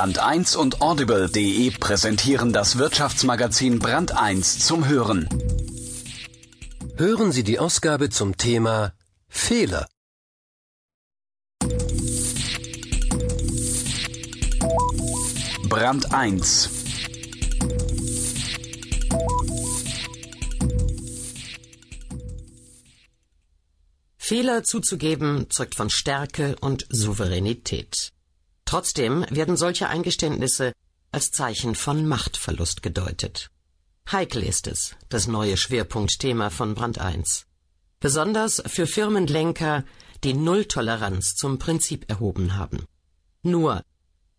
Brand 1 und audible.de präsentieren das Wirtschaftsmagazin Brand 1 zum Hören. Hören Sie die Ausgabe zum Thema Fehler. Brand 1 Fehler zuzugeben zeugt von Stärke und Souveränität. Trotzdem werden solche Eingeständnisse als Zeichen von Machtverlust gedeutet. Heikel ist es, das neue Schwerpunktthema von Brand 1. Besonders für Firmenlenker, die Nulltoleranz zum Prinzip erhoben haben. Nur,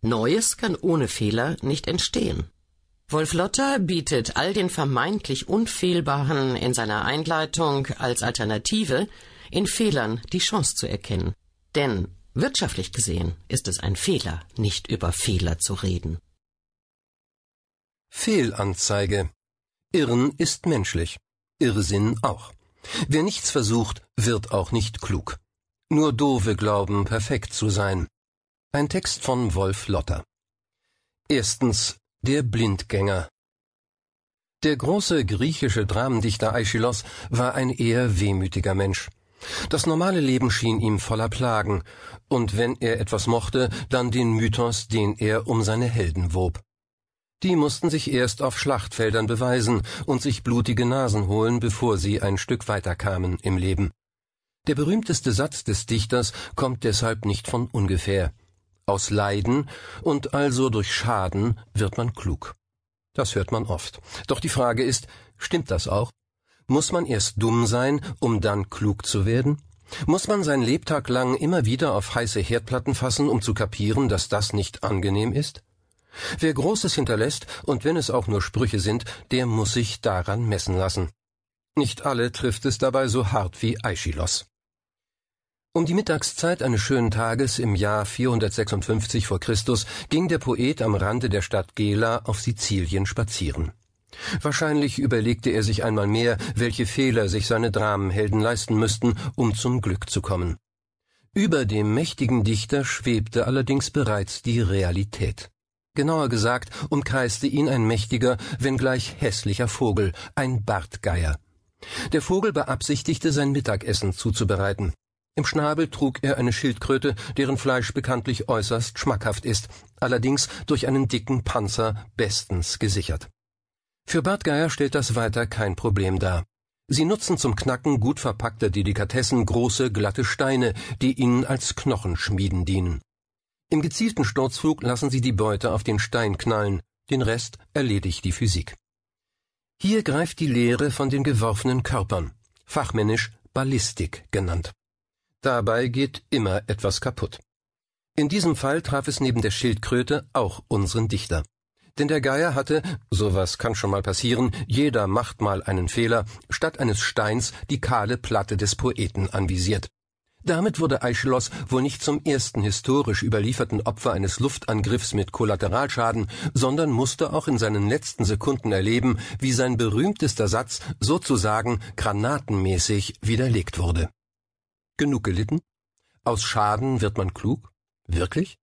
Neues kann ohne Fehler nicht entstehen. Wolf Lotter bietet all den vermeintlich Unfehlbaren in seiner Einleitung als Alternative in Fehlern die Chance zu erkennen. Denn wirtschaftlich gesehen ist es ein Fehler, nicht über Fehler zu reden. Fehlanzeige. Irren ist menschlich. Irrsinn auch. Wer nichts versucht, wird auch nicht klug. Nur Dove glauben, perfekt zu sein. Ein Text von Wolf Lotter. Erstens der Blindgänger. Der große griechische Dramendichter Aeschylos war ein eher wehmütiger Mensch. Das normale Leben schien ihm voller Plagen, und wenn er etwas mochte, dann den Mythos, den er um seine Helden wob. Die mussten sich erst auf Schlachtfeldern beweisen und sich blutige Nasen holen, bevor sie ein Stück weiterkamen im Leben. Der berühmteste Satz des Dichters kommt deshalb nicht von ungefähr. Aus Leiden und also durch Schaden wird man klug. Das hört man oft. Doch die Frage ist, stimmt das auch? Muss man erst dumm sein, um dann klug zu werden? Muss man sein Lebtag lang immer wieder auf heiße Herdplatten fassen, um zu kapieren, dass das nicht angenehm ist? Wer Großes hinterlässt, und wenn es auch nur Sprüche sind, der muss sich daran messen lassen. Nicht alle trifft es dabei so hart wie Aeschylos. Um die Mittagszeit eines schönen Tages im Jahr 456 vor Christus ging der Poet am Rande der Stadt Gela auf Sizilien spazieren. Wahrscheinlich überlegte er sich einmal mehr, welche Fehler sich seine Dramenhelden leisten müssten, um zum Glück zu kommen. Über dem mächtigen Dichter schwebte allerdings bereits die Realität. Genauer gesagt umkreiste ihn ein mächtiger, wenngleich hässlicher Vogel, ein Bartgeier. Der Vogel beabsichtigte, sein Mittagessen zuzubereiten. Im Schnabel trug er eine Schildkröte, deren Fleisch bekanntlich äußerst schmackhaft ist, allerdings durch einen dicken Panzer bestens gesichert. Für Bartgeier stellt das weiter kein Problem dar. Sie nutzen zum Knacken gut verpackter Delikatessen große, glatte Steine, die ihnen als Knochenschmieden dienen. Im gezielten Sturzflug lassen sie die Beute auf den Stein knallen, den Rest erledigt die Physik. Hier greift die Lehre von den geworfenen Körpern, fachmännisch Ballistik genannt. Dabei geht immer etwas kaputt. In diesem Fall traf es neben der Schildkröte auch unseren Dichter. Denn der Geier hatte, sowas kann schon mal passieren, jeder macht mal einen Fehler, statt eines Steins die kahle Platte des Poeten anvisiert. Damit wurde Aeschylos wohl nicht zum ersten historisch überlieferten Opfer eines Luftangriffs mit Kollateralschaden, sondern musste auch in seinen letzten Sekunden erleben, wie sein berühmtester Satz sozusagen granatenmäßig widerlegt wurde. Genug gelitten? Aus Schaden wird man klug? Wirklich?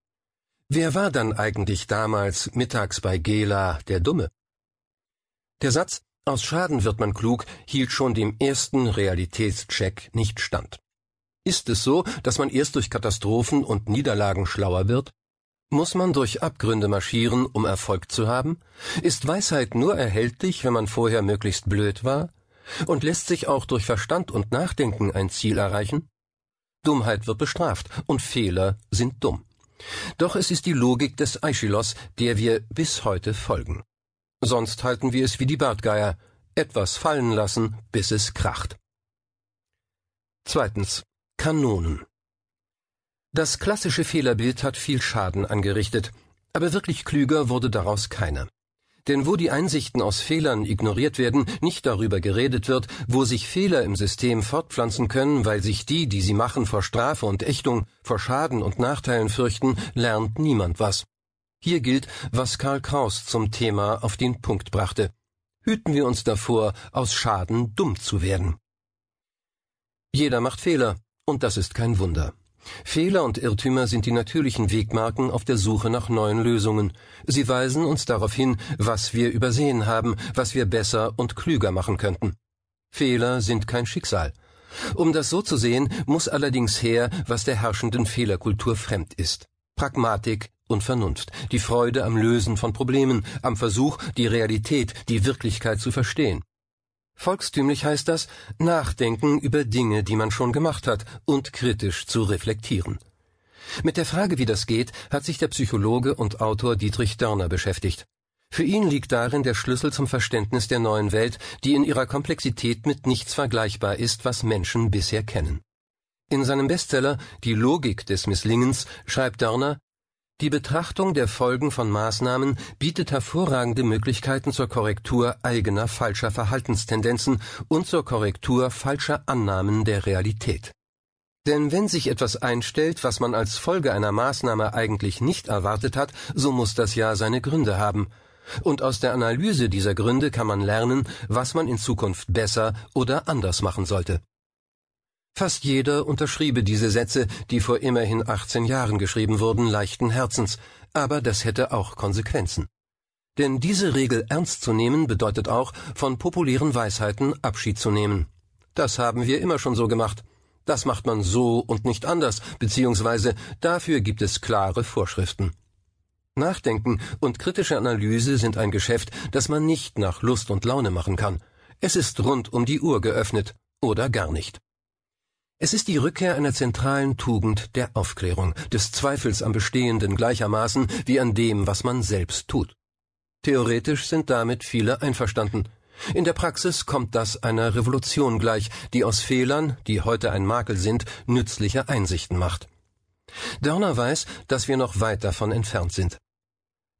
Wer war dann eigentlich damals mittags bei Gela der Dumme? Der Satz Aus Schaden wird man klug hielt schon dem ersten Realitätscheck nicht stand. Ist es so, dass man erst durch Katastrophen und Niederlagen schlauer wird? Muss man durch Abgründe marschieren, um Erfolg zu haben? Ist Weisheit nur erhältlich, wenn man vorher möglichst blöd war? Und lässt sich auch durch Verstand und Nachdenken ein Ziel erreichen? Dummheit wird bestraft und Fehler sind dumm. Doch es ist die Logik des Aeschylos, der wir bis heute folgen. Sonst halten wir es wie die Bartgeier, etwas fallen lassen, bis es kracht. Zweitens. Kanonen. Das klassische Fehlerbild hat viel Schaden angerichtet, aber wirklich klüger wurde daraus keiner. Denn wo die Einsichten aus Fehlern ignoriert werden, nicht darüber geredet wird, wo sich Fehler im System fortpflanzen können, weil sich die, die sie machen, vor Strafe und Ächtung, vor Schaden und Nachteilen fürchten, lernt niemand was. Hier gilt, was Karl Kraus zum Thema auf den Punkt brachte. Hüten wir uns davor, aus Schaden dumm zu werden. Jeder macht Fehler, und das ist kein Wunder. Fehler und Irrtümer sind die natürlichen Wegmarken auf der Suche nach neuen Lösungen. Sie weisen uns darauf hin, was wir übersehen haben, was wir besser und klüger machen könnten. Fehler sind kein Schicksal. Um das so zu sehen, muss allerdings her, was der herrschenden Fehlerkultur fremd ist. Pragmatik und Vernunft, die Freude am Lösen von Problemen, am Versuch, die Realität, die Wirklichkeit zu verstehen. Volkstümlich heißt das, nachdenken über Dinge, die man schon gemacht hat, und kritisch zu reflektieren. Mit der Frage, wie das geht, hat sich der Psychologe und Autor Dietrich Dörner beschäftigt. Für ihn liegt darin der Schlüssel zum Verständnis der neuen Welt, die in ihrer Komplexität mit nichts vergleichbar ist, was Menschen bisher kennen. In seinem Bestseller Die Logik des Misslingens schreibt Dörner Die Betrachtung der Folgen von Maßnahmen bietet hervorragende Möglichkeiten zur Korrektur eigener falscher Verhaltenstendenzen und zur Korrektur falscher Annahmen der Realität. Denn wenn sich etwas einstellt, was man als Folge einer Maßnahme eigentlich nicht erwartet hat, so muss das ja seine Gründe haben, und aus der Analyse dieser Gründe kann man lernen, was man in Zukunft besser oder anders machen sollte. Fast jeder unterschriebe diese Sätze, die vor immerhin 18 Jahren geschrieben wurden, leichten Herzens, aber das hätte auch Konsequenzen. Denn diese Regel ernst zu nehmen bedeutet auch, von populären Weisheiten Abschied zu nehmen. Das haben wir immer schon so gemacht. Das macht man so und nicht anders, beziehungsweise dafür gibt es klare Vorschriften. Nachdenken und kritische Analyse sind ein Geschäft, das man nicht nach Lust und Laune machen kann. Es ist rund um die Uhr geöffnet oder gar nicht. Es ist die Rückkehr einer zentralen Tugend der Aufklärung, des Zweifels am Bestehenden gleichermaßen wie an dem, was man selbst tut. Theoretisch sind damit viele einverstanden. In der Praxis kommt das einer Revolution gleich, die aus Fehlern, die heute ein Makel sind, nützliche Einsichten macht. Dörner weiß, dass wir noch weit davon entfernt sind.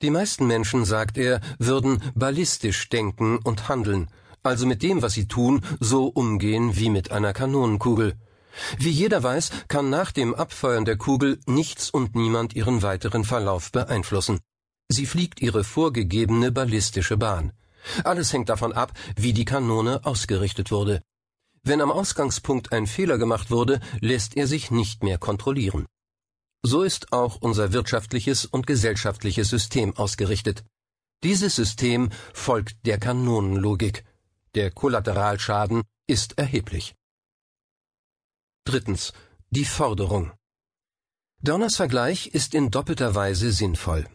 Die meisten Menschen, sagt er, würden ballistisch denken und handeln, also mit dem, was sie tun, so umgehen wie mit einer Kanonenkugel. Wie jeder weiß, kann nach dem Abfeuern der Kugel nichts und niemand ihren weiteren Verlauf beeinflussen. Sie fliegt ihre vorgegebene ballistische Bahn. Alles hängt davon ab, wie die Kanone ausgerichtet wurde. Wenn am Ausgangspunkt ein Fehler gemacht wurde, lässt er sich nicht mehr kontrollieren. So ist auch unser wirtschaftliches und gesellschaftliches System ausgerichtet. Dieses System folgt der Kanonenlogik. Der Kollateralschaden ist erheblich. Drittens. Die Forderung. Donners Vergleich ist in doppelter Weise sinnvoll.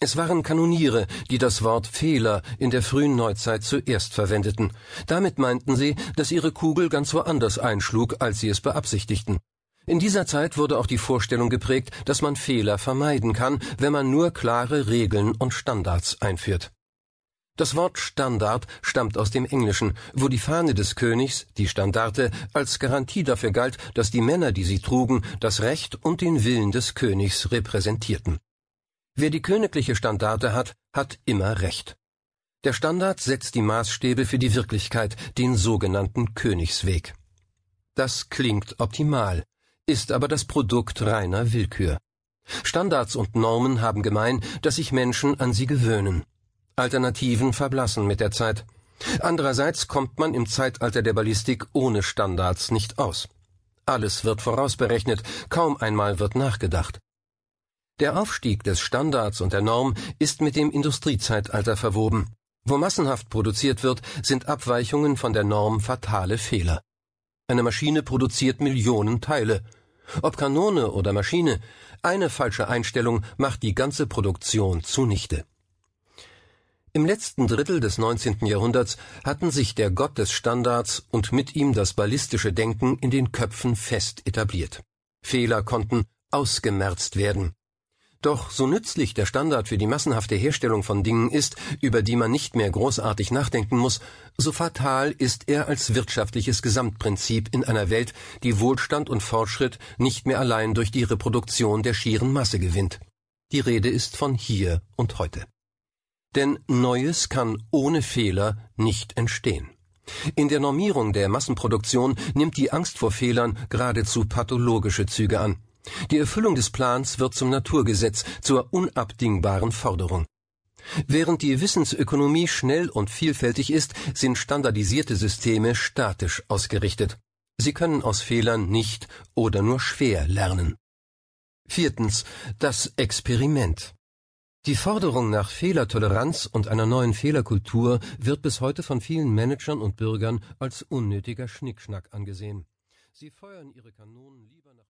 Es waren Kanoniere, die das Wort Fehler in der frühen Neuzeit zuerst verwendeten. Damit meinten sie, dass ihre Kugel ganz woanders einschlug, als sie es beabsichtigten. In dieser Zeit wurde auch die Vorstellung geprägt, dass man Fehler vermeiden kann, wenn man nur klare Regeln und Standards einführt. Das Wort Standard stammt aus dem Englischen, wo die Fahne des Königs, die Standarte, als Garantie dafür galt, dass die Männer, die sie trugen, das Recht und den Willen des Königs repräsentierten. Wer die königliche Standarte hat, hat immer Recht. Der Standard setzt die Maßstäbe für die Wirklichkeit, den sogenannten Königsweg. Das klingt optimal, ist aber das Produkt reiner Willkür. Standards und Normen haben gemein, dass sich Menschen an sie gewöhnen. Alternativen verblassen mit der Zeit. Andererseits kommt man im Zeitalter der Ballistik ohne Standards nicht aus. Alles wird vorausberechnet, kaum einmal wird nachgedacht. Der Aufstieg des Standards und der Norm ist mit dem Industriezeitalter verwoben. Wo massenhaft produziert wird, sind Abweichungen von der Norm fatale Fehler. Eine Maschine produziert Millionen Teile. Ob Kanone oder Maschine, eine falsche Einstellung macht die ganze Produktion zunichte. Im letzten Drittel des 19. Jahrhunderts hatten sich der Gott des Standards und mit ihm das ballistische Denken in den Köpfen fest etabliert. Fehler konnten ausgemerzt werden. Doch so nützlich der Standard für die massenhafte Herstellung von Dingen ist, über die man nicht mehr großartig nachdenken muss, so fatal ist er als wirtschaftliches Gesamtprinzip in einer Welt, die Wohlstand und Fortschritt nicht mehr allein durch die Reproduktion der schieren Masse gewinnt. Die Rede ist von hier und heute. Denn Neues kann ohne Fehler nicht entstehen. In der Normierung der Massenproduktion nimmt die Angst vor Fehlern geradezu pathologische Züge an. Die Erfüllung des Plans wird zum Naturgesetz, zur unabdingbaren Forderung. Während die Wissensökonomie schnell und vielfältig ist, sind standardisierte Systeme statisch ausgerichtet. Sie können aus Fehlern nicht oder nur schwer lernen. Viertens. Das Experiment. Die Forderung nach Fehlertoleranz und einer neuen Fehlerkultur wird bis heute von vielen Managern und Bürgern als unnötiger Schnickschnack angesehen. Sie feuern ihre Kanonen lieber nach